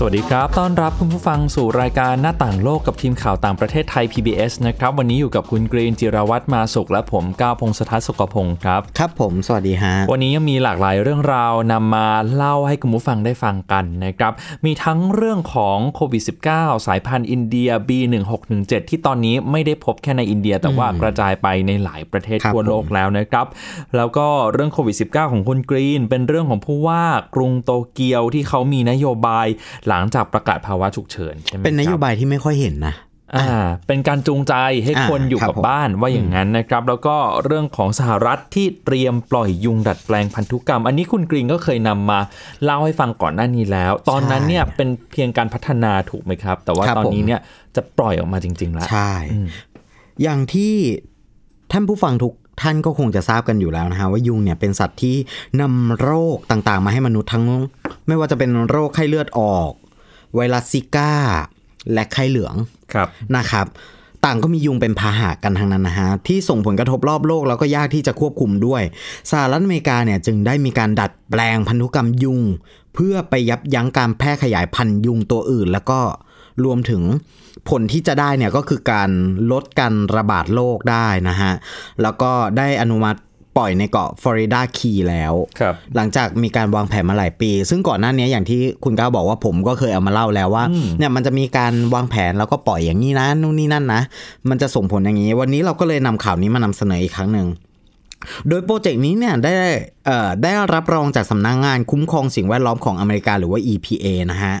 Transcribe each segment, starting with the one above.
สวัสดีครับ ต้อนรับคุณผู้ฟังสู่รายการหน้าต่างโลกกับทีมข่าวต่างประเทศไทย PBS นะครับ วันนี้อยู่กับคุณกรีนจิรวัตรมาสุขและผมก้าวพงศธรสุขพงศ์ครับ ครับผม สวัสดีฮะ วันนี้ยังมีหลากหลายเรื่องราวนำมาเล่าให้คุณผู้ฟังได้ฟังกันนะครับ มีทั้งเรื่องของโควิด -19 สายพันธุ์อินเดีย B1617 ที่ตอนนี้ไม่ได้พบแค่ในอินเดีย แต่ว่ากระจายไปในหลายประเทศครับทั่วโลกผมแล้วนะครับ แล้วก็เรื่องโควิด -19 ของคุณกรีน เป็นเรื่องของผู้ว่ากรุงโตเกียวที่เขามีนโยบายหลังจากประกาศภาวะฉุกเฉินใช่ไหมเป็นนโยครับบายที่ไม่ค่อยเห็นนะอ่าเป็นการจูงใจให้อ่าคนอยู่ครับกับผมบ้านว่าอย่างนั้นนะครับ แล้วก็เรื่องของสหรัฐที่เตรียมปล่อยยุงดัดแปลงพันธุกรรม อันนี้คุณกรีนก็เคยนำมาเล่าให้ฟังก่อนหน้านี้แล้ว ตอนนั้นเนี่ยเป็นเพียงการพัฒนาถูกไหมครับ แต่ว่าครับตอนนี้ผมเนี่ยจะปล่อยออกมาจริง ๆ แล้วใช่ อย่างที่ท่านผู้ฟังทุกท่านก็คงจะทราบกันอยู่แล้วนะฮะว่ายุงเนี่ยเป็นสัตว์ที่นำโรคต่างๆ มาให้มนุษย์ทั้ง ไม่ว่าจะเป็นโรคไข้เลือดออก ไวรัสซิก้า และไข้เหลืองครับนะครับ ต่างก็มียุงเป็นพาหะกันทั้งนั้นนะฮะที่ส่งผลกระทบรอบโลกแล้วก็ยากที่จะควบคุมด้วยสหรัฐอเมริกาเนี่ยจึงได้มีการดัดแปลงพันธุกรรมยุง เพื่อไปยับยั้งการแพร่ขยายพันธุ์ยุงตัวอื่น แล้วก็รวมถึงผลที่จะได้เนี่ยก็คือการลดการระบาดโรคได้นะฮะแล้วก็ได้อนุมัติ ปล่อยในเกาะฟลอริดาคีแล้วครับหลังจากมีการวางแผนมาหลายปี ซึ่งก่อนหน้านี้อย่างที่คุณก้าวบอกว่าผมก็เคยเอามาเล่าแล้วว่าเนี่ยมันจะมีการวางแผนแล้วก็ปล่อยอย่างนี้นะนู่นนี่นั่นนะ มันจะส่งผลอย่างนี้ วันนี้เราก็เลยนำข่าวนี้มานำเสนออีกครั้งหนึ่งโดยโปรเจกต์นี้เนี่ยได้เอ่อได้รับรองจากสำนักงงานคุ้มครองสิ่งแวดล้อมของอเมริกาหรือว่า EPA นะฮะ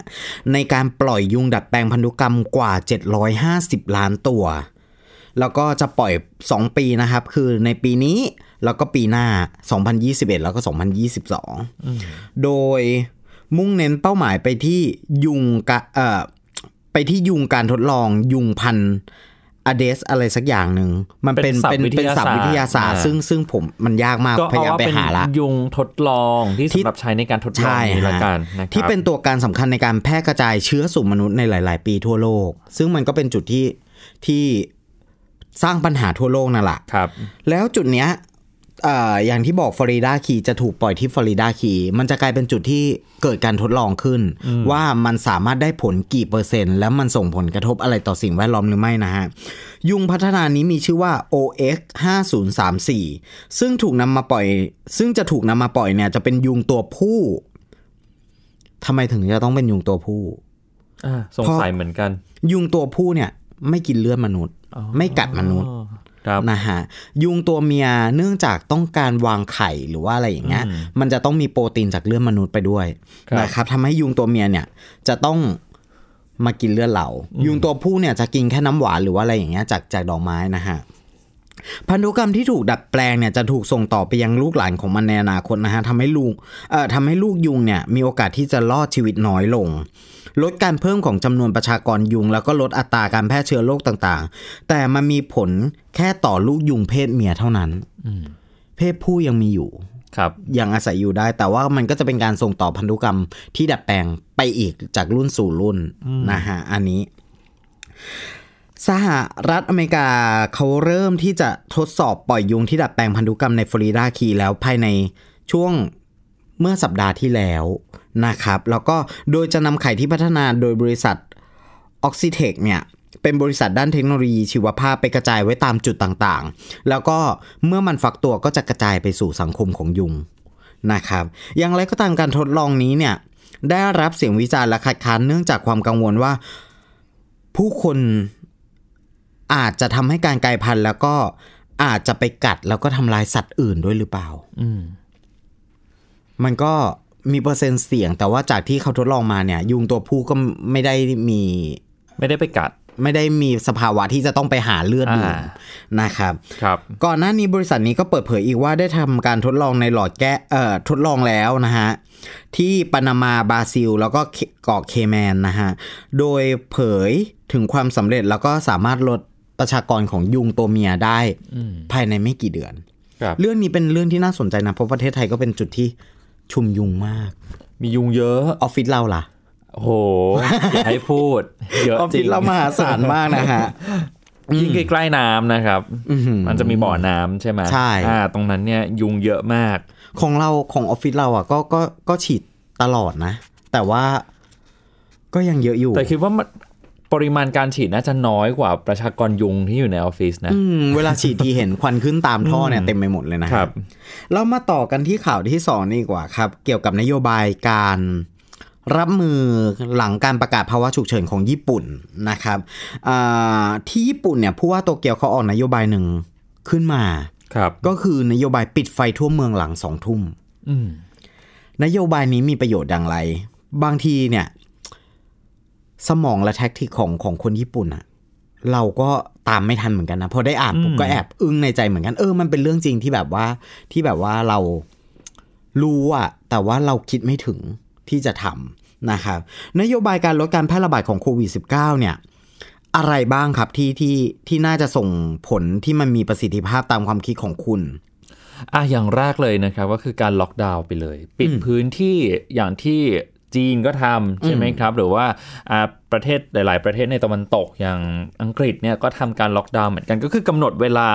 ในการปล่อยยุงดัดแปลงพันธุกรรมกว่า 750 ล้านตัว แล้วก็จะปล่อย 2 ปีนะครับ คือในปีนี้ แล้วก็ปีหน้า 2021 แล้วก็ 2022 โดยมุ่งเน้นเป้าหมายไปที่ยุงกะเอ่อไปที่ยุงการทดลองยุงพันธุ์อเดสอะไรสักอย่างหนึ่งมันเป็นเป็นศัพท์เป็นเป็นศัพท์วิวิทายทาศาศาสสตตร์ร์ ซึ่งซึ่งผมมันยากมากก็พยายามเอาว่าไปเป็นหาละยุงทดลองที่ที่สำหรับใช้ในการทดลองใช่นี้ละฮะกันนะครับที่เป็นตัวการสำคัญในการแพร่กระจายเชื้อสู่มนุษย์ในหลาย ๆ ปีทั่วโลก ซึ่งมันก็เป็นจุดที่ที่สร้างปัญหาทั่วโลกนั่นแหละครับ แล้วจุดเนี้ยเอ่ออย่างที่บอกฟลอริดาคีจะถูกปล่อยที่ฟลอริดาคีมันจะกลายเป็นจุดที่เกิดการทดลองขึ้น ว่ามันสามารถได้ผลกี่เปอร์เซ็นต์ แล้วมันส่งผลกระทบอะไรต่อสิ่งแวดล้อมหรือไม่นะฮะ ยุงพัฒนานี้มีชื่อว่า OX 5034ซึ่งถูกนำมาปล่อย ซึ่งจะถูกนำมาปล่อยเนี่ยจะเป็นยุงตัวผู้ทำไมถึงจะต้องเป็นยุงตัวผู้อ่าสงสัยเหมือนกัน ยุงตัวผู้เนี่ย ไม่กินเลือดมนุษย์ ไม่กัดมนุษย์อ๋อครับ นะฮะยุงตัวเมียเนื่องจากต้องการวางไข่หรือว่าอะไรอย่างเงี้ยมันจะต้องมีโปรตีนจากเลือดมนุษย์ไปด้วยครับนะครับทำให้ยุงตัวเมียเนี่ยจะต้องมากินเลือดเรา ยุงตัวผู้เนี่ยจะกินแค่น้ำหวานหรือว่าอะไรอย่างเงี้ยจากจากดอกไม้นะฮะพันธุกรรมที่ถูกดัดแปลงเนี่ยจะถูกส่งต่อไปยังลูกหลานของมันในอนาคตนะฮะทำให้ลูกเอ่อทำให้ลูกยุงเนี่ยมีโอกาสที่จะรอดชีวิตน้อยลง ลดการเพิ่มของจำนวนประชากรยุง แล้วก็ลดอัตราการแพร่เชื้อโรคต่างๆ แต่มันมีผลแค่ต่อลูกยุงเพศเมียเท่านั้นเพศผู้ยังมีอยู่ครับยังอาศัยอยู่ได้ แต่ว่ามันก็จะเป็นการส่งต่อพันธุกรรมที่ดัดแปลงไปอีกจากรุ่นสู่รุ่นนะฮะอันนี้ สหรัฐอเมริกาเขาเริ่มที่จะทดสอบปล่อยยุงที่ดัดแปลงพันธุกรรมในฟลอริดาคีแล้วภายในช่วง เมื่อสัปดาห์ที่แล้วนะครับ แล้วก็โดยจะนำไข่ที่พัฒนาโดยบริษัทออกซิเทคเนี่ยเป็นบริษัทด้านเทคโนโลยีชีวภาพไปกระจายไว้ตามจุดต่างๆ แล้วก็เมื่อมันฟักตัวก็จะกระจายไปสู่สังคมของยุงนะครับ อย่างไรก็ตามการทดลองนี้เนี่ยได้รับเสียงวิจารณ์และคัดค้านเนื่องจากความกังวลว่า ผู้คนอาจจะทำให้การกลายพันธุ์แล้วก็อาจจะไปกัดแล้วก็ทำลายสัตว์อื่นด้วยหรือเปล่าอื มมันก็มีเปอร์เซ็นต์เสี่ยง แต่ว่าจากที่เขาทดลองมาเนี่ย ยุงตัวผู้ก็ไม่ได้มี ไม่ได้ไปกัด ไม่ได้มีสภาวะที่จะต้องไปหาเลือดยุงอ่านะครับ ครับ ก่อนหน้านี้บริษัทนี้ก็เปิดเผยอีกว่าได้ทำการทดลองในหลอดแก้เอ่อทดลองแล้วนะฮะ ที่ปานามาบราซิล แล้วก็เกาะเคแมนนะฮะ โดยเผยถึงความสำเร็จแล้วก็สามารถลดประชากรของยุงตัวเมียได้ภายในไม่กี่เดือนครับเรื่องนี้เป็นเรื่องที่น่าสนใจนะ เพราะประเทศไทยก็เป็นจุดที่ ชุมยุงมาก มียุงเยอะออฟฟิศเราล่ะโอ้โหอย่าให้พูด เยอะออฟจริฟิศงเรามหาศาลมากนะฮะยิ่งใกล้ๆน้ำนะครับมันจะมีบ่อน้ำใช่ไหมใช่อ่าตรงนั้นเนี่ยยุงเยอะมาก ของเราของออฟฟิศเราอะก็ก็ก็ฉีดตลอดนะ แต่ว่าก็ยังเยอะอยู่ แต่คิดว่ามัน ปริมาณการฉีดน่าจะน้อยกว่าประชากรยุงที่อยู่ในออฟฟิศนะอืมเวลาฉีดทีเห็นควันขึ้นตามท่อเนี่ยเต็มไปหมดเลยนะฮะครับเรามาต่อกันที่ข่าวที่สองนี่ดีกว่าครับ เกี่ยวกับนโยบายการรับมือหลังการประกาศภาวะฉุกเฉินของญี่ปุ่นนะครับอ่าที่ญี่ปุ่นเนี่ยผู้ว่าโตเกียวเขาออกนโยบายหนึ่งขึ้นมาครับก็คือนโยบายปิดไฟทั่วเมืองหลังสองทุ่มอืมนโยบายนี้มีประโยชน์อย่างไร บางทีเนี่ย สมองและแท็กติกของของคนญี่ปุ่นอะเราก็ตามไม่ทันเหมือนกันนะพอได้อ่านผมก็แอบอึ้งในใจเหมือนกันเออมันเป็นเรื่องจริงที่แบบว่าที่แบบว่าเรารู้อะแต่ว่าเราคิดไม่ถึงที่จะทำนะครับนโยบายการลดการแพร่ระบาดของโควิด -19 เนี่ย อะไรบ้างครับที่ที่ที่น่าจะส่งผลที่มันมีประสิทธิภาพตามความคิดของคุณอะอย่างแรกเลยนะครับก็คือการล็อกดาวน์ไปเลย ปิดพื้นที่อย่างที่ จีนก็ทำใช่ไหมครับ หรือว่าอ่าประเทศหลาย ๆ ประเทศในตะวันตกอย่างอังกฤษเนี่ยก็ทำการล็อกดาวน์เหมือนกันก็คือกำหนดเวลา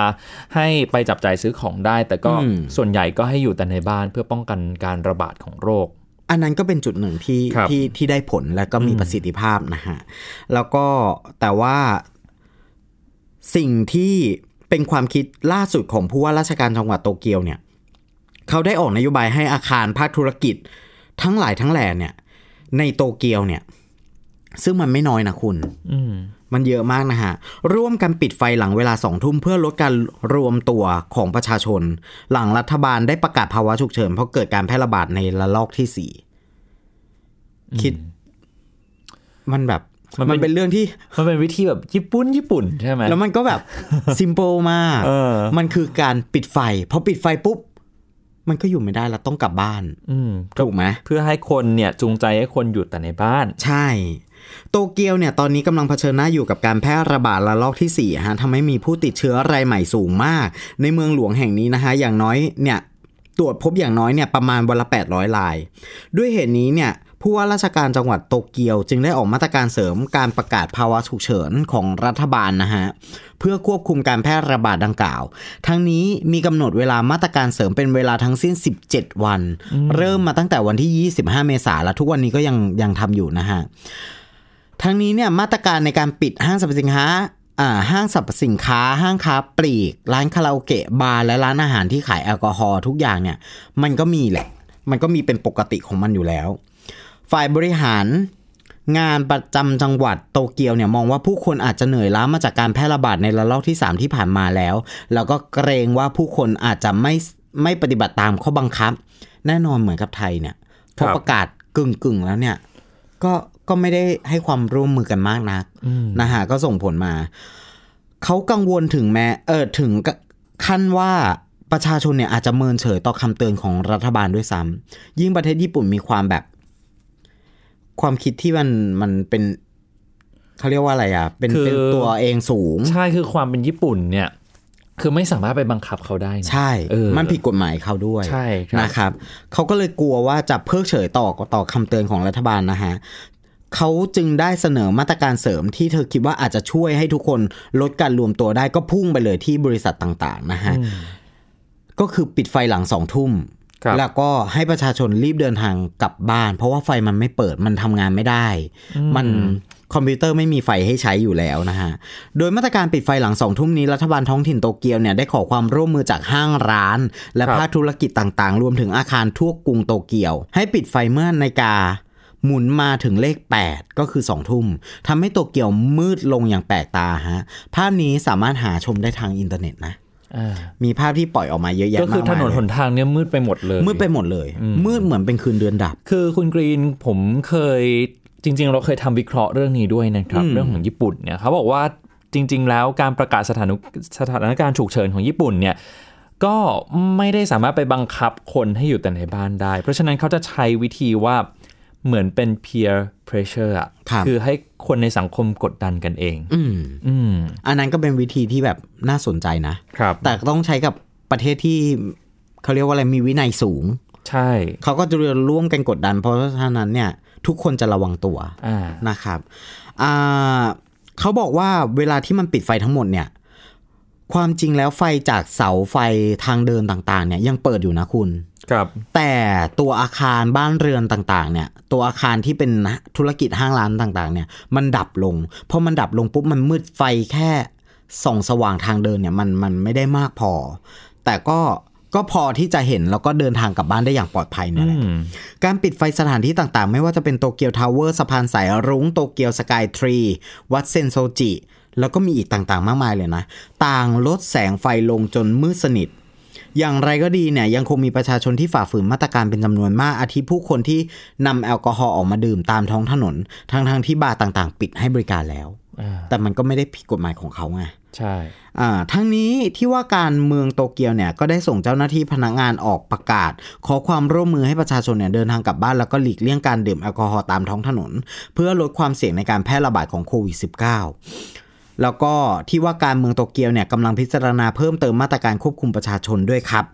ให้ไปจับจ่ายซื้อของได้ แต่ก็อืมส่วนใหญ่ก็ให้อยู่แต่ในบ้านเพื่อป้องกันการระบาดของโรค อันนั้นก็เป็นจุดหนึ่งที่ครับที่ที่ได้ผลและก็มีประสิทธิภาพนะฮะแล้วก็แต่ว่าสิ่งที่เป็นความคิดล่าสุดของผู้ว่าราชการจังหวัดโตเกียวเนี่ยเขาได้ออกนโยบายให้อาคารภาคธุรกิจทั้งหลายทั้งแหล่เนี่ย ในโตเกียวเนี่ย ซึ่งมันไม่น้อยนะคุณอืมมันเยอะมากนะฮะ ร่วมกันปิดไฟหลังเวลาสองทุ่มเพื่อลดการรวมตัวของประชาชน หลังรัฐบาลได้ประกาศภาวะฉุกเฉินเพราะเกิดการแพร่ระบาดในระลอกที่สี่คิด มันแบบมันเป็นมันเป็นเรื่องที่มันเป็นวิธีแบบญี่ปุ่นญี่ปุ่นใช่ไหมแล้วมันก็แบบซิมเ l ิลมากเออมันคือการปิดไฟพอปิดไฟปุ๊บ มันก็อยู่ไม่ได้แล้วต้องกลับบ้าน อืมถูกไหมเพื่อให้คนเนี่ยจูงใจให้คนอยู่แต่ในบ้าน ใช่ โตเกียวเนี่ยตอนนี้กำลังเผชิญหน้าอยู่กับการแพร่ระบาดระลอกที่4ฮะทำให้มีผู้ติดเชื้อรายใหม่สูงมาก ในเมืองหลวงแห่งนี้นะฮะอย่างน้อยเนี่ยตรวจพบอย่างน้อยเนี่ยประมาณวันละ800ราย ด้วยเหตุนี้เนี่ย ผู้ว่าราชการจังหวัดโตเกียวจึงได้ออกมาตรการเสริมการประกาศภาวะฉุกเฉินของรัฐบาลนะฮะเพื่อควบคุมการแพร่ระบาดดังกล่าว ทั้งนี้มีกำหนดเวลามาตรการเสริมเป็นเวลาทั้งสิ้น 17 วัน เริ่มมาตั้งแต่วันที่ 25 เมษายนแล้วทุกวันนี้ก็ยังยังทำอยู่นะฮะทั้งนี้เนี่ยมาตรการในการปิดห้างสรรพสินค้าอ่าห้างสรรพสินค้า ห้างค้าปลีก ร้านคาราโอเกะบาร์และร้านอาหารที่ขายแอลกอฮอล์ทุกอย่างเนี่ย มันก็มีแหละ มันก็มีเป็นปกติของมันอยู่แล้ว ฝ่ายบริหารงานประจำจังหวัดโตเกียวเนี่ยมองว่าผู้คนอาจจะเหนื่อยล้ามาจากการแพร่ระบาดในระลอกที่ 3 ที่ผ่านมาแล้ว แล้วก็เกรงว่าผู้คนอาจจะไม่ไม่ปฏิบัติตามข้อบังคับ แน่นอนเหมือนกับไทยเนี่ยพครัอบประกาศกึ่งกึ่งๆแล้วเนี่ยก็ก็ไม่ได้ให้ความร่วมมือกันมากนักนะฮะก็ส่งผลมาเขากังวลถึงแม้เออถึงกับขั้นว่าประชาชนเนี่ยอาจจะเมินเฉยต่อคำเตือนของรัฐบาลด้วยซ้ำยิ่งประเทศญี่ปุ่นมีความแบบ ความคิดที่มันมันเป็นเขาเรียกว่าอะไรอะเป็นคือเป็นตัวเองสูง ใช่คือความเป็นญี่ปุ่นเนี่ย คือไม่สามารถไปบังคับเขาได้นะใช่เออมันผิดกฎหมายเขาด้วยใช่ครับนะครับเขาก็เลยกลัวว่าจะเพิกเฉยต่อต่อคำเตือนของรัฐบาลนะฮะเขาจึงได้เสนอมาตรการเสริมที่เธอคิดว่าอาจจะช่วยให้ทุกคนลดการรวมตัวได้ก็พุ่งไปเลยที่บริษัทต่าง ๆ นะฮะก็คือปิดไฟหลังสองทุ่มครับ แล้วก็ให้ประชาชนรีบเดินทางกลับบ้าน เพราะว่าไฟมันไม่เปิดมันทำงานไม่ได้ มันคอมพิวเตอร์ไม่มีไฟให้ใช้อยู่แล้วนะฮะ โดยมาตรการปิดไฟหลังสองทุ่มนี้รัฐบาลท้องถิ่นโตเกียวเนี่ยได้ขอความร่วมมือจากห้างร้าน และครับภาคธุรกิจต่างๆ รวมถึงอาคารทั่วกรุงโตเกียว ให้ปิดไฟเมื่อนาฬิกาหมุนมาถึงเลข 8 ก็คือ 2 ทุ่มทำให้โตเกียวมืดลงอย่างแปลกตาฮะ ภาพนี้สามารถหาชมได้ทางอินเทอร์เน็ตนะอ่า มีภาพที่ปล่อยออกมาเยอะแยะก็คือมากถมายนนหนทางเนี่ยมืดไปหมดเลย มืดไปหมดเลย มืดเหมือนเป็นคืนเดือนดับ คือคุณกรีนผมเคยจริง ๆ เราเคยทำวิเคราะห์เรื่องนี้ด้วยนะครับ เรื่องของญี่ปุ่นเนี่ยเขาบอกว่าจริง ๆ แล้วการประกาศสถานสถานการณ์ฉุกเฉินของญี่ปุ่นเนี่ยก็ไม่ได้สามารถไปบังคับคนให้อยู่แต่ในบ้านได้ เพราะฉะนั้นเขาจะใช้วิธีว่า เหมือนเป็น peer pressure อะครับอให้คนในสังคมกดดันกันเอง อืมอืมอันนั้นก็เป็นวิธีที่แบบน่าสนใจนะ ครับ แต่ต้องใช้กับประเทศที่เขาเรียกว่าอะไรมีวินัยสูง ใช่ เขาก็จะร่วมกันกดดัน เพราะฉะนั้นเนี่ย ทุกคนจะระวังตัวอ่านะครับอ่าเขาบอกว่าเวลาที่มันปิดไฟทั้งหมดเนี่ย ความจริงแล้วไฟจากเสาไฟทางเดินต่างๆ เนี่ยยังเปิดอยู่นะคุณครับแต่ตัวอาคารบ้านเรือนต่างๆ เนี่ย ตัวอาคารที่เป็นธุรกิจห้างร้านต่างๆ เนี่ย มันดับลงพอมันดับลงปุ๊บมันมืดไฟแค่ส่องสว่างทางเดินเนี่ยมันมันไม่ได้มากพอ แต่ก็ก็พอที่จะเห็นแล้วก็เดินทางกลับบ้านได้อย่างปลอดภัยเนี่ยแหละอืมการปิดไฟสถานที่ต่างๆ ไม่ว่าจะเป็นโตเกียวทาวเวอร์สะพานสายรุ้งโตเกียวสกายทรี วัดเซนโซจิ แล้วก็มีอีกต่างๆ มากมายเลยนะ ต่างลดแสงไฟลงจนมืดสนิท อย่างไรก็ดีเนี่ยยังคงมีประชาชนที่ฝ่าฝืนมาตรการเป็นจำนวนมาก อาทิผู้คนที่นำแอลกอฮอล์ออกมาดื่มตามท้องถนน ทั้งๆที่บาร์ต่างๆ ปิดให้บริการแล้วอ่าแต่มันก็ไม่ได้ผิดกฎหมายของเขาไงใช่อ่าทั้งนี้ที่ว่าการเมืองโตเกียวเนี่ยก็ได้ส่งเจ้าหน้าที่พนักงานออกประกาศ ขอความร่วมมือให้ประชาชนเนี่ยเดินทางกลับบ้านแล้วก็หลีกเลี่ยงการดื่มแอลกอฮอล์ตามท้องถนน เพื่อลดความเสี่ยงในการแพร่ระบาดของโควิด -19 แล้วก็ที่ว่าการเมืองโตเกียวเนี่ยกำลังพิจารณาเพิ่มเติมมาตรการควบคุมประชาชนด้วยครับ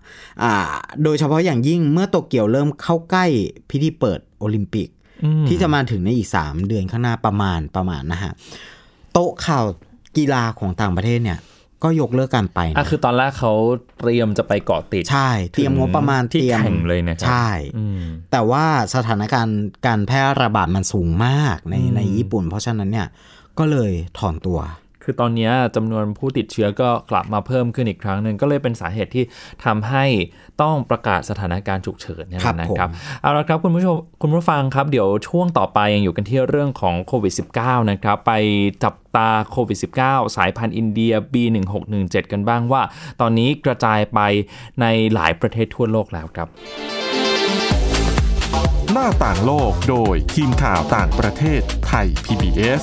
อ่าโดยเฉพาะอย่างยิ่งเมื่อโตเกียวเริ่มเข้าใกล้พิธีเปิดโอลิมปิกอืมที่จะมาถึงในอีก 3 เดือนข้างหน้าประมาณประมาณนะฮะโต๊ะข่าวกีฬาของต่างประเทศเนี่ยก็ยกเลิกการไปนะอะคือตอนแรกเขาเตรียมจะไปเกาะติด ใช่ เตรียมงบประมาณที่เตรียมแข่งเลยนะครับ ใช่อืมแต่ว่าสถานการณ์การแพร่ระบาดมันสูงมากในในญี่ปุ่น เพราะฉะนั้นเนี่ยก็เลยถอนตัว คือตอนเนี้ยจำนวนผู้ติดเชื้อก็กลับมาเพิ่มขึ้นอีกครั้งหนึ่งก็เลยเป็นสาเหตุที่ทำให้ต้องประกาศสถานการณ์ฉุกเฉินเนี่ยครับนะครับผมเอาละครับคุณผู้ชมคุณผู้ฟังครับ เดี๋ยวช่วงต่อไปยังอยู่กันที่เรื่องของโควิด -19 นะครับ ไปจับตาโควิด -19 สายพันธุ์อินเดีย B1617 กันบ้างว่า ตอนนี้กระจายไปในหลายประเทศทั่วโลกแล้วครับ หน้าต่างโลกโดยทีมข่าวต่างประเทศไทย PBS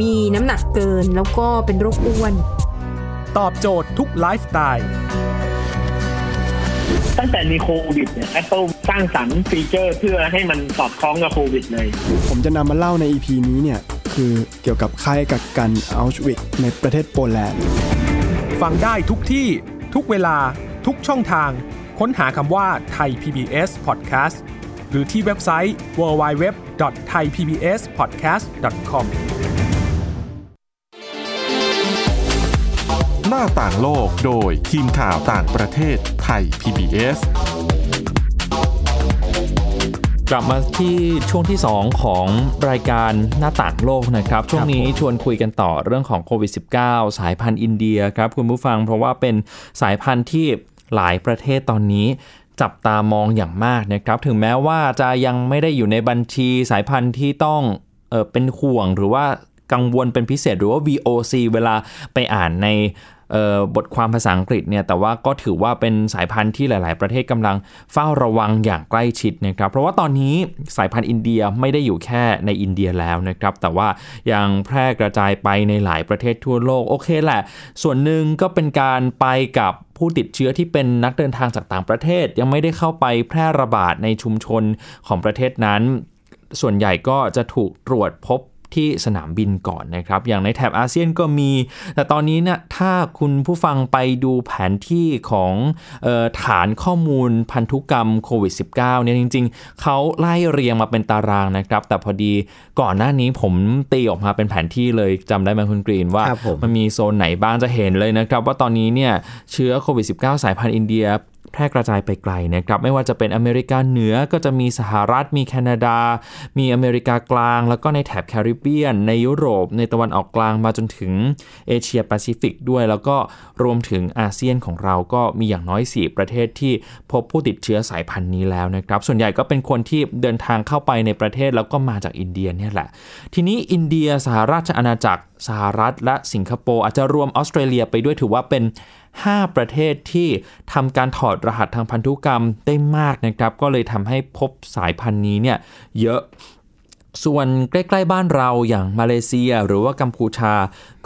มีน้ำหนักเกินแล้วก็เป็นโรคอ้วน ตอบโจทย์ทุกไลฟ์สไตล์ตั้งแต่มีโควิดเนี่ย Apple สร้างสรรค์ฟีเจอร์เพื่อให้มันสอดคล้องกับโควิดเลย ผมจะนำมาเล่าใน EP นี้เนี่ย คือเกี่ยวกับค่ายกักกันเอาชวิทซ์ในประเทศโปแลนด์ ฟังได้ทุกที่ทุกเวลาทุกช่องทาง ค้นหาคำว่าไทย PBS Podcast หรือที่เว็บไซต์ www.thaipbspodcast.com าต่างโลกโดยทีมข่าวต่างประเทศไทย PBS กลับมาที่ช่วงที่ 2 ของรายการหน้าต่างโลกนะครับ ช่วงนี้ชวนคุยกันต่อเรื่องของโควิด -19 สายพันธุ์อินเดียครับ คุณผู้ฟังเพราะว่าเป็นสายพันธุ์ที่หลายประเทศตอนนี้จับตามองอย่างมากนะครับ ถึงแม้ว่าจะยังไม่ได้อยู่ในบัญชีสายพันธุ์ที่ต้องเออเป็นห่วงหรือว่ากังวลเป็นพิเศษหรือว่า VOC เวลาไปอ่านในเอ่อ บทความภาษาอังกฤษเนี่ยแต่ว่าก็ถือว่าเป็นสายพันธุ์ที่หลาย ๆ ประเทศกำลังเฝ้าระวังอย่างใกล้ชิดนะครับ เพราะว่าตอนนี้สายพันธุ์อินเดียไม่ได้อยู่แค่ในอินเดียแล้วนะครับ แต่ว่ายังแพร่กระจายไปในหลายประเทศทั่วโลกโอเคแหละ ส่วนหนึ่งก็เป็นการไปกับผู้ติดเชื้อที่เป็นนักเดินทางจากต่างประเทศ ยังไม่ได้เข้าไปแพร่ระบาดในชุมชนของประเทศนั้น ส่วนใหญ่ก็จะถูกตรวจพบ ที่สนามบินก่อนนะครับ อย่างในแถบอาเซียนก็มี แต่ตอนนี้เนี่ยถ้าคุณผู้ฟังไปดูแผนที่ของเออฐานข้อมูลพันธุกรรมโควิด -19 เนี่ยจริง ๆ เขาไล่เรียงมาเป็นตารางนะครับ แต่พอดีก่อนหน้านี้ผมตีออกมาเป็นแผนที่เลยจำได้ไหมคุณกรีนว่าครับผมมันมีโซนไหนบ้างจะเห็นเลยนะครับ ว่าตอนนี้เนี่ยเชื้อโควิด -19 สายพันธุ์อินเดีย แพร่กระจายไปไกลนะครับไม่ว่าจะเป็นอเมริกาเหนือก็จะมีสหรัฐ มีแคนาดา มีอเมริกากลาง แล้วก็ในแถบแคริบเบียน ในยุโรป ในตะวันออกกลางมาจนถึงเอเชียแปซิฟิกด้วย แล้วก็รวมถึงอาเซียนของเราก็มีอย่างน้อย 4 ประเทศที่พบผู้ติดเชื้อสายพันธุ์นี้แล้วนะครับส่วนใหญ่ก็เป็นคนที่เดินทางเข้าไปในประเทศแล้วก็มาจากอินเดียเนี่ยแหละ ทีนี้อินเดียสหราชอาณาจักร สหรัฐและสิงคโปร์อาจจะรวมออสเตรเลียไปด้วยถือว่าเป็น 5 ประเทศที่ทำการถอดรหัสทางพันธุกรรมได้มากนะครับ ก็เลยทำให้พบสายพันธุ์นี้เนี่ยเยอะ ส่วนใกล้ๆบ้านเราอย่างมาเลเซียหรือว่ากัมพูชา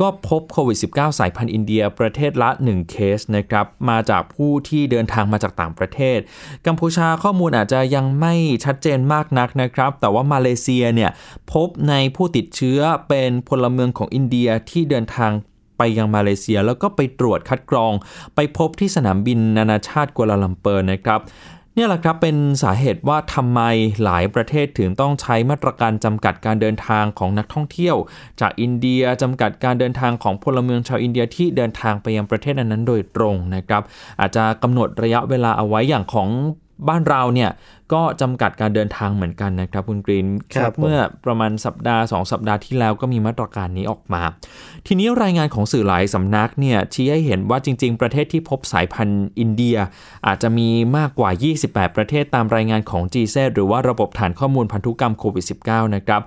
ก็พบโควิด -19 สายพันธุ์อินเดียประเทศละ 1 เคสนะครับมาจากผู้ที่เดินทางมาจากต่างประเทศ กัมพูชาข้อมูลอาจจะยังไม่ชัดเจนมากนักนะครับ แต่ว่ามาเลเซียเนี่ยพบในผู้ติดเชื้อเป็นพลเมืองของอินเดียที่เดินทางไปยังมาเลเซียแล้วก็ไปตรวจคัดกรอง ไปพบที่สนามบินนานาชาติกัวลาลัมเปอร์นะครับ เนี่ยแหละครับเป็นสาเหตุว่าทำไมหลายประเทศถึงต้องใช้มาตรการจำกัดการเดินทางของนักท่องเที่ยว จากอินเดียจำกัดการเดินทางของพลเมืองชาวอินเดียที่เดินทางไปยังประเทศนั้นๆโดยตรงนะครับอาจจะกำหนดระยะเวลาเอาไว้อย่างของ บ้านเราเนี่ยก็จำกัดการเดินทางเหมือนกันนะครับคุณกรีนครับผมเมื่อประมาณสัปดาห์ 2 สัปดาห์ที่แล้วก็มีมาตรการนี้ออกมา ทีนี้รายงานของสื่อหลายสำนักเนี่ยชี้ให้เห็นว่าจริง ๆ ประเทศที่พบสายพันธุ์อินเดีย อาจจะมีมากกว่า 28 ประเทศตามรายงานของ GZ หรือว่าระบบฐานข้อมูลพันธุกรรมโควิด -19 นะครับ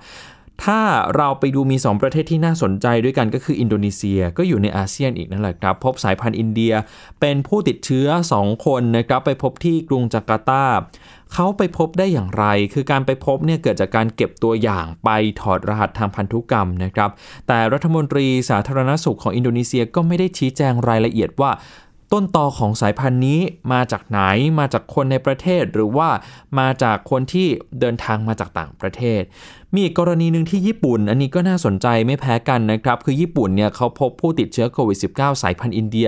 ถ้าเราไปดูมี 2 ประเทศที่น่าสนใจด้วยกันก็คืออินโดนีเซียก็อยู่ในอาเซียนอีกนั่นแหละครับ พบสายพันธุ์อินเดียเป็นผู้ติดเชื้อ 2 คนนะครับไปพบที่กรุงจาการ์ตาเขาไปพบได้อย่างไร คือการไปพบเนี่ยเกิดจากการเก็บตัวอย่างไปถอดรหัสทางพันธุกรรมนะครับ แต่รัฐมนตรีสาธารณสุขของอินโดนีเซียก็ไม่ได้ชี้แจงรายละเอียดว่า ต้นตอของสายพันธุ์นี้มาจากไหนมาจากคนในประเทศ หรือว่ามาจากคนที่เดินทางมาจากต่างประเทศ มีกกรณีหนึ่งที่ญี่ปุ่น อันนี้ก็น่าสนใจไม่แพ้กันนะครับ คือญี่ปุ่นเนี่ยเขาพบผู้ติดเชื้อโควิด -19 สายพันธุ์อินเดีย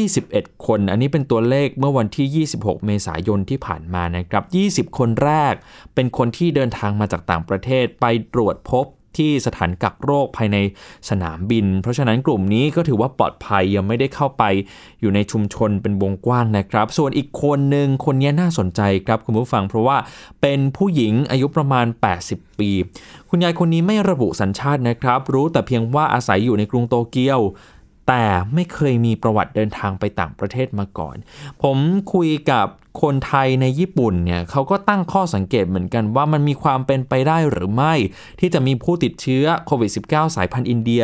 21 คน อันนี้เป็นตัวเลขเมื่อวันที่ 26 เมษายนที่ผ่านมานะครับ 20 คนแรก เป็นคนที่เดินทางมาจากต่างประเทศไปตรวจพบ ที่สถานกักโรคภายในสนามบิน เพราะฉะนั้นกลุ่มนี้ก็ถือว่าปลอดภัยยังไม่ได้เข้าไปอยู่ในชุมชนเป็นวงกว้างนะครับ ส่วนอีกคนหนึ่งคนนี้น่าสนใจครับคุณผู้ฟัง เพราะว่าเป็นผู้หญิงอายุประมาณ 80 ปี คุณยายคนนี้ไม่ระบุสัญชาตินะครับ รู้แต่เพียงว่าอาศัยอยู่ในกรุงโตเกียว แต่ไม่เคยมีประวัติเดินทางไปต่างประเทศมาก่อน ผมคุยกับคนไทยในญี่ปุ่นเนี่ยเขาก็ตั้งข้อสังเกตเหมือนกันว่ามันมีความเป็นไปได้หรือไม่ ที่จะมีผู้ติดเชื้อโควิด -19 สายพันธุ์อินเดีย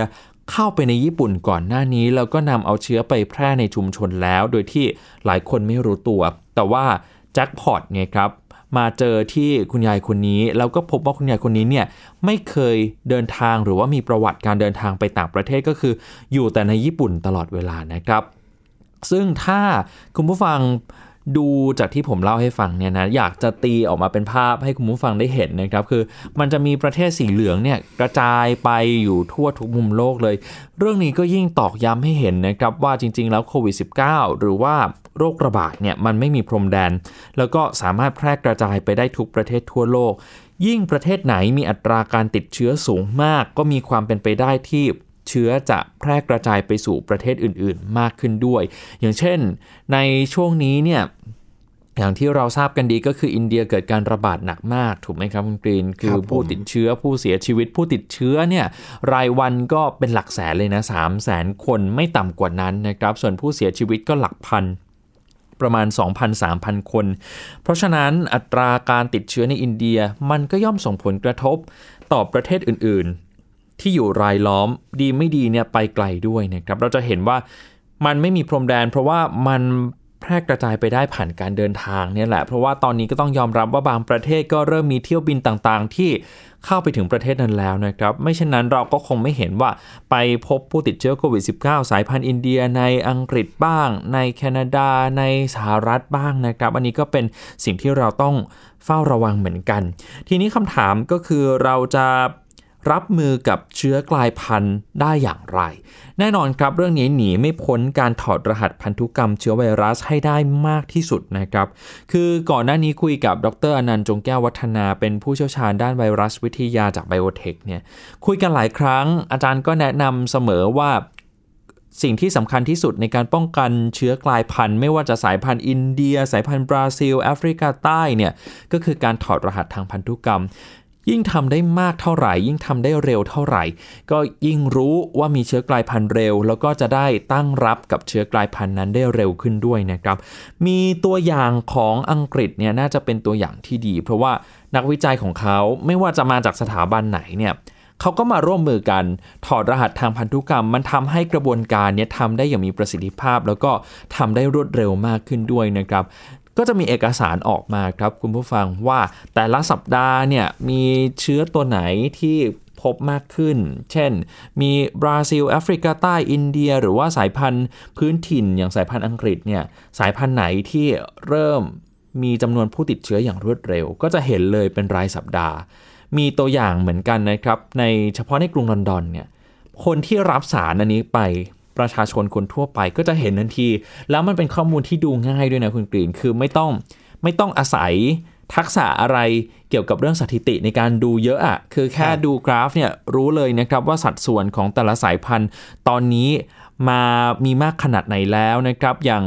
เข้าไปในญี่ปุ่นก่อนหน้านี้แล้วก็นำเอาเชื้อไปแพร่ในชุมชนแล้ว โดยที่หลายคนไม่รู้ตัว แต่ว่าแจ็คพอตไงครับ มาเจอที่คุณยายคนนี้ แล้วก็พบว่าคุณยายคนนี้เนี่ยไม่เคยเดินทางหรือว่ามีประวัติการเดินทางไปต่างประเทศก็คือ อยู่แต่ในญี่ปุ่นตลอดเวลานะครับ ซึ่งถ้าคุณผู้ฟัง ดูจากที่ผมเล่าให้ฟังเนี่ยนะอยากจะตีออกมาเป็นภาพให้คุณผู้ฟังได้เห็นนะครับ คือมันจะมีประเทศสีเหลืองเนี่ยกระจายไปอยู่ทั่วทุกมุมโลกเลย เรื่องนี้ก็ยิ่งตอกย้ำให้เห็นนะครับว่าจริง ๆ แล้วโควิด -19 หรือว่าโรคระบาดเนี่ยมันไม่มีพรมแดน แล้วก็สามารถแพร่กระจายไปได้ทุกประเทศทั่วโลก ยิ่งประเทศไหนมีอัตราการติดเชื้อสูงมาก ก็มีความเป็นไปได้ที่ เชื้อจะแพร่กระจายไปสู่ประเทศอื่น ๆ มากขึ้นด้วย อย่างเช่น ในช่วงนี้เนี่ยอย่างที่เราทราบกันดีก็คืออินเดียเกิดการระบาดหนักมากถูกไหมครับคุณกรีน คือผู้ติดเชื้อผู้เสียชีวิตผู้ติดเชื้อเนี่ยรายวันก็เป็นหลักแสนเลยนะ3 0 0แสนคนไม่ต่ำกว่านั้นนะครับ ส่วนผู้เสียชีวิตก็หลักพันประมาณ 2,000-3,000 คน เพราะฉะนั้นอัตราการติดเชื้อในอินเดียมันก็ย่อมส่งผลกระทบต่อประเทศอื่นๆ ที่อยู่รายล้อมดีไม่ดีเนี่ยไปไกลด้วยนะครับเราจะเห็นว่ามันไม่มีพรมแดน เพราะว่ามันแพร่กระจายไปได้ผ่านการเดินทางเนี่ยแหละ เพราะว่าตอนนี้ก็ต้องยอมรับว่าบางประเทศก็เริ่มมีเที่ยวบินต่างๆ ที่เข้าไปถึงประเทศนั้นแล้วนะครับ ไม่เช่นนั้นเราก็คงไม่เห็นว่าไปพบผู้ติดเชื้อโควิด -19 สายพันธุ์อินเดียในอังกฤษบ้าง ในแคนาดาในสหรัฐบ้างนะครับ อันนี้ก็เป็นสิ่งที่เราต้องเฝ้าระวังเหมือนกัน ทีนี้คำถามก็คือเราจะ รับมือกับเชื้อกลายพันธุ์ได้อย่างไร แน่นอนครับเรื่องนี้หนีไม่พ้นการถอดรหัสพันธุกรรมเชื้อไวรัสให้ได้มากที่สุดนะครับ คือก่อนหน้านี้คุยกับดรอนันต์จงแก้ววัฒนาเป็นผู้เชี่ยวชาญด้านไวรัสวิทยาจากไบโอเทคเนี่ยคุยกันหลายครั้งอาจารย์ก็แนะนำเสมอว่าสิ่งที่สำคัญที่สุดในการป้องกันเชื้อกลายพันธุ์ ไม่ว่าจะสายพันธุ์อินเดีย สายพันธุ์บราซิลแอฟริกาใต้เนี่ยก็คือการถอดรหัสทางพันธุกรรม ยิ่งทำได้มากเท่าไหร่ ยิ่งทำได้เร็วเท่าไหร่ ก็ยิ่งรู้ว่ามีเชื้อกลายพันธุ์เร็ว แล้วก็จะได้ตั้งรับกับเชื้อกลายพันธุ์นั้นได้เร็วขึ้นด้วยนะครับ มีตัวอย่างของอังกฤษเนี่ยน่าจะเป็นตัวอย่างที่ดี เพราะว่านักวิจัยของเขาไม่ว่าจะมาจากสถาบันไหนเนี่ยเขาก็มาร่วมมือกันถอดรหัสทางพันธุกรรม มันทำให้กระบวนการเนี้ยทำได้อย่างมีประสิทธิภาพ แล้วก็ทำได้รวดเร็วมากขึ้นด้วยนะครับ ก็จะมีเอกสารออกมาครับคุณผู้ฟังว่าแต่ละสัปดาห์เนี่ยมีเชื้อตัวไหนที่พบมากขึ้น เช่น มีบราซิล แอฟริกาใต้ อินเดีย หรือว่าสายพันธุ์พื้นถิ่นอย่างสายพันธุ์อังกฤษเนี่ย สายพันธุ์ไหนที่เริ่มมีจำนวนผู้ติดเชื้ออย่างรวดเร็ว ก็จะเห็นเลยเป็นรายสัปดาห์ มีตัวอย่างเหมือนกันนะครับ ในเฉพาะในกรุงลอนดอนเนี่ย คนที่รับสารอันนี้ไป ประชาชนคนทั่วไปก็จะเห็นทันที แล้วมันเป็นข้อมูลที่ดูง่ายด้วยนะคุณกรีนคือไม่ต้องไม่ต้องอาศัยทักษะอะไรเกี่ยวกับเรื่องสถิติในการดูเยอะอะคือแค่ดูกราฟเนี่ยรู้เลยนะครับว่าสัดส่วนของแต่ละสายพันธุ์ตอนนี้มามีมากขนาดไหนแล้วนะครับ อย่าง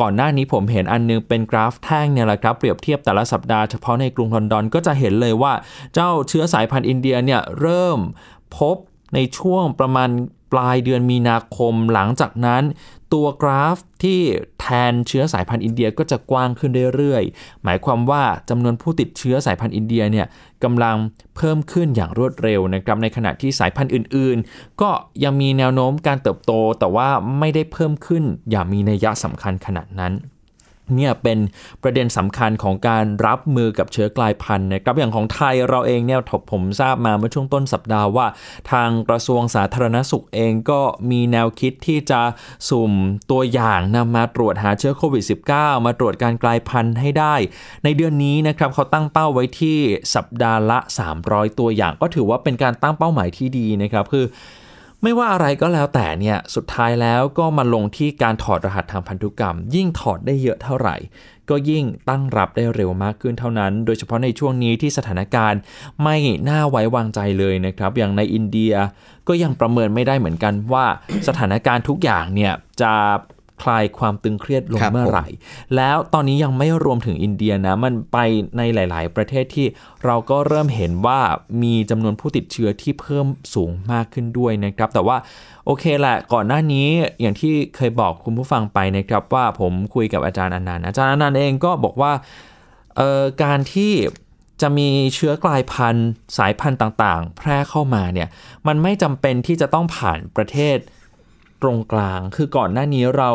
ก่อนหน้านี้ผมเห็นอันนึงเป็นกราฟแท่งเนี่ยแหละครับ เปรียบเทียบแต่ละสัปดาห์เฉพาะในกรุงลอนดอนก็จะเห็นเลยว่าเจ้าเชื้อสายพันธุ์อินเดียเนี่ยเริ่มพบในช่วงประมาณ ปลายเดือนมีนาคมหลังจากนั้น ตัวกราฟที่แทนเชื้อสายพันธุ์อินเดียก็จะกว้างขึ้นเรื่อยๆ หมายความว่าจำนวนผู้ติดเชื้อสายพันธุ์อินเดียเนี่ยกำลังเพิ่มขึ้นอย่างรวดเร็วนะครับในขณะที่สายพันธุ์อื่นๆ ก็ยังมีแนวโน้มการเติบโตแต่ว่าไม่ได้เพิ่มขึ้นอย่างมีนัยสำคัญขนาดนั้น เนี่ยเป็นประเด็นสำคัญของการรับมือกับเชื้อกลายพันธุ์นะครับอย่างของไทยเราเองเนี่ยผมทราบมาเมื่อช่วงต้นสัปดาห์ว่า ทางกระทรวงสาธารณสุขเองก็มีแนวคิดที่จะสุ่มตัวอย่างนำมาตรวจหาเชื้อโควิด -19 มาตรวจการกลายพันธุ์ให้ได้ ในเดือนนี้นะครับเขาตั้งเป้าไว้ที่สัปดาห์ละ 300 ตัวอย่าง ก็ถือว่าเป็นการตั้งเป้าหมายที่ดีนะครับคือ ไม่ว่าอะไรก็แล้วแต่เนี่ยสุดท้ายแล้วก็มาลงที่การถอดรหัสทางพันธุกรรม ยิ่งถอดได้เยอะเท่าไหร่ ก็ยิ่งตั้งรับได้เร็วมากขึ้นเท่านั้น โดยเฉพาะในช่วงนี้ที่สถานการณ์ไม่น่าไว้วางใจเลยนะครับ อย่างในอินเดียก็ยังประเมินไม่ได้เหมือนกันว่าสถานการณ์ทุกอย่างเนี่ยจะ คลายความตึงเครียดลงเมื่อไหร่ แล้วตอนนี้ยังไม่รวมถึงอินเดียนะ มันไปในหลาย ๆ ประเทศที่เราก็เริ่มเห็นว่ามีจำนวนผู้ติดเชื้อที่เพิ่มสูงมากขึ้นด้วยนะครับ แต่ว่าโอเคแหละก่อนหน้านี้อย่างที่เคยบอกคุณผู้ฟังไปนะครับว่าผมคุยกับอาจารย์อนันต์อาจารย์อนันต์เองก็บอกว่าการที่จะมีเชื้อกลายพันธุ์สายพันธุ์ต่างๆ แพร่เข้ามาเนี่ยมันไม่จำเป็นที่จะต้องผ่านประเทศ ตรงกลาง คือก่อนหน้านี้เรา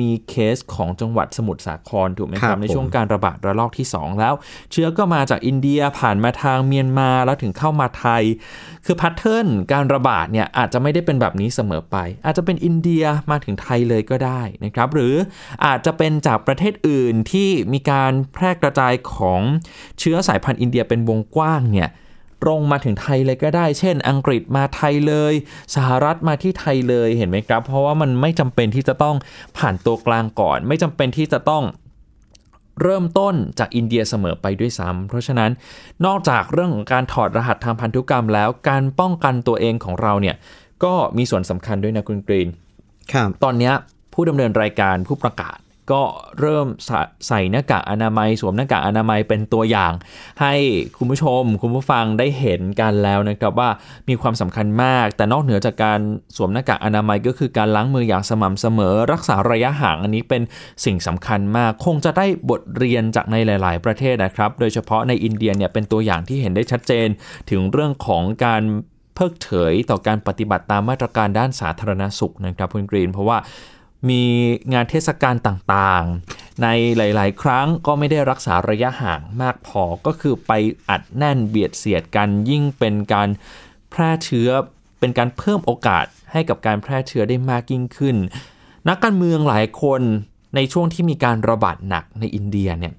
มีเคสของจังหวัดสมุทรสาครถูกไหมครับ ในช่วงการระบาดระลอกที่ 2 แล้ว เชื้อก็มาจากอินเดียผ่านมาทางเมียนมาแล้วถึงเข้ามาไทย คือพัทเทิร์นการระบาดเนี่ยอาจจะไม่ได้เป็นแบบนี้เสมอไป อาจจะเป็นอินเดียมาถึงไทยเลยก็ได้นะครับ หรืออาจจะเป็นจากประเทศอื่นที่มีการแพร่กระจายของเชื้อสายพันธุ์อินเดียเป็นวงกว้างเนี่ย ตรงมาถึงไทยเลยก็ได้ เช่น อังกฤษมาไทยเลย สหรัฐมาที่ไทยเลยเห็นไหมครับ เพราะว่ามันไม่จำเป็นที่จะต้องผ่านตัวกลางก่อน ไม่จำเป็นที่จะต้องเริ่มต้นจากอินเดียเสมอไปด้วยซ้ำเพราะฉะนั้นนอกจากเรื่องของการถอดรหัสทางพันธุกรรมแล้ว การป้องกันตัวเองของเราเนี่ยก็มีส่วนสำคัญด้วยนะคุณกรีน ครับ ตอนนี้ผู้ดำเนินรายการผู้ประกาศ ก็เริ่มใส่หน้ากากอนามัย สวมหน้ากากอนามัยเป็นตัวอย่าง ให้คุณผู้ชม คุณผู้ฟังได้เห็นกันแล้วนะครับว่ามีความสำคัญมาก แต่นอกเหนือจากการสวมหน้ากากอนามัยก็คือการล้างมืออย่างสม่ำเสมอ รักษาระยะห่างอันนี้เป็นสิ่งสำคัญมาก คงจะได้บทเรียนจากในหลาย ๆ ประเทศนะครับ โดยเฉพาะในอินเดียเนี่ยเป็นตัวอย่างที่เห็นได้ชัดเจน ถึงเรื่องของการเพิกเฉยต่อการปฏิบัติตามมาตรการด้านสาธารณสุขนะครับคุณกรีน เพราะว่า มีงานเทศกาลต่างๆ ในหลาย ๆ ครั้งก็ไม่ได้รักษาระยะห่างมากพอก็คือไปอัดแน่นเบียดเสียดกันยิ่งเป็นการแพร่เชื้อเป็นการเพิ่มโอกาสให้กับการแพร่เชื้อได้มากยิ่งขึ้น นักการเมืองหลายคนในช่วงที่มีการระบาดหนักในอินเดียเนี่ย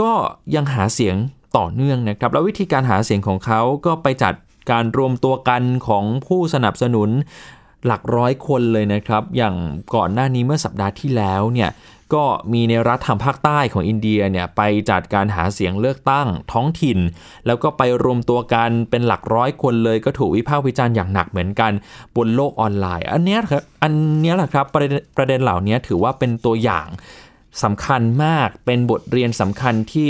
ก็ยังหาเสียงต่อเนื่องนะครับ แล้ววิธีการหาเสียงของเขาก็ไปจัดการรวมตัวกันของผู้สนับสนุน หลักร้อยคนเลยนะครับ อย่างก่อนหน้านี้เมื่อสัปดาห์ที่แล้วเนี่ยก็มีในรัฐทางภาคใต้ของอินเดียเนี่ยไปจัดการหาเสียงเลือกตั้งท้องถิ่น แล้วก็ไปรวมตัวกันเป็นหลักร้อยคนเลยก็ถูกวิพากษ์วิจารณ์อย่างหนักเหมือนกันบนโลกออนไลน์ อันนี้ครับอันนี้แหละครับประเด็นประเด็นเหล่านี้ถือว่าเป็นตัวอย่างสำคัญมากเป็นบทเรียนสำคัญที่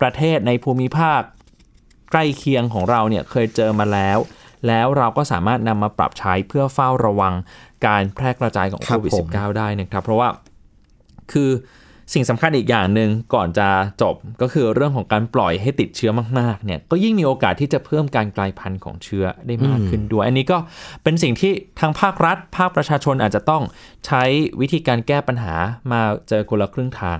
ประเทศในภูมิภาคใกล้เคียงของเราเนี่ยเคยเจอมาแล้ว แล้วเราก็สามารถนำมาปรับใช้เพื่อเฝ้าระวังการแพร่กระจายของครัโคบวิดผม -19 ได้นะครับ เพราะว่าคือสิ่งสำคัญอีกอย่างหนึ่งก่อนจะจบก็คือเรื่องของการปล่อยให้ติดเชื้อมากๆเนี่ยก็ยิ่งมีโอกาสที่จะเพิ่มการกลายพันธุ์ของเชื้อได้มากขึ้นด้วย อันนี้ก็เป็นสิ่งที่ทางภาครัฐ ภาคประชาชนอาจจะต้องใช้วิธีการแก้ปัญหามาเจอคนละครึ่งทาง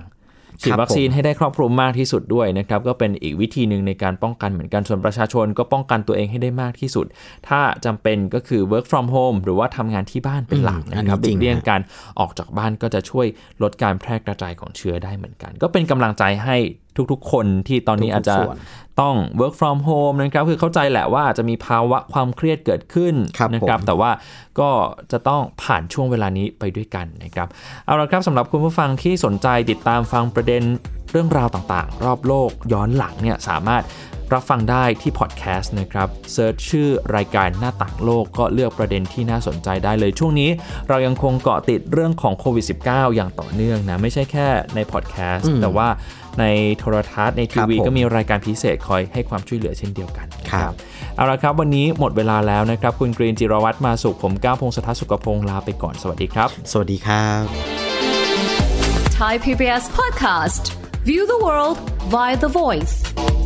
ฉีดครับวัคซีนผมให้ได้ครอบคลุมมากที่สุดด้วยนะครับก็เป็นอีกวิธีหนึ่งในการป้องกันเหมือนกันส่วนประชาชนก็ป้องกันตัวเองให้ได้มากที่สุด ถ้าจำเป็นก็คือ work from home หรือว่าทำงานที่บ้านเป็นหลักอืมอันนะครับนี้จริงหลีกเลี่ยงฮะการออกจากบ้านก็จะช่วยลดการแพร่กระจายของเชื้อได้เหมือนกัน ก็เป็นกำลังใจให้ ทุกๆ คนที่ตอนนี้อาจจะทุกๆส่วนต้อง work from home นะครับ คือเข้าใจแหละว่าอาจจะมีภาวะความเครียดเกิดขึ้นครับนะครับผมแต่ว่าก็จะต้องผ่านช่วงเวลานี้ไปด้วยกันนะครับ เอาละครับสำหรับคุณผู้ฟังที่สนใจติดตามฟังประเด็นเรื่องราวต่างๆ รอบโลกย้อนหลังเนี่ยสามารถรับฟังได้ที่พอดแคสต์นะครับ search ชื่อรายการหน้าต่างโลกก็เลือกประเด็นที่น่าสนใจได้เลย ช่วงนี้เรายังคงเกาะติดเรื่องของโควิด -19 อย่างต่อเนื่องนะ ไม่ใช่แค่ในพอดแคสต์แต่ว่า ในโทรทัศน์ในทีวีครับผมก็มีรายการพิเศษคอยให้ความช่วยเหลือเช่นเดียวกันนะคครัรับบเอาละครับ วันนี้หมดเวลาแล้วนะครับ คุณกรีนจิรวัตรมาสุขผมก้าวพงศธรสุขพงศ์ลาไปก่อนสวัสดีครับ สวัสดีครับ Thai PBS podcast. View the world via the voice.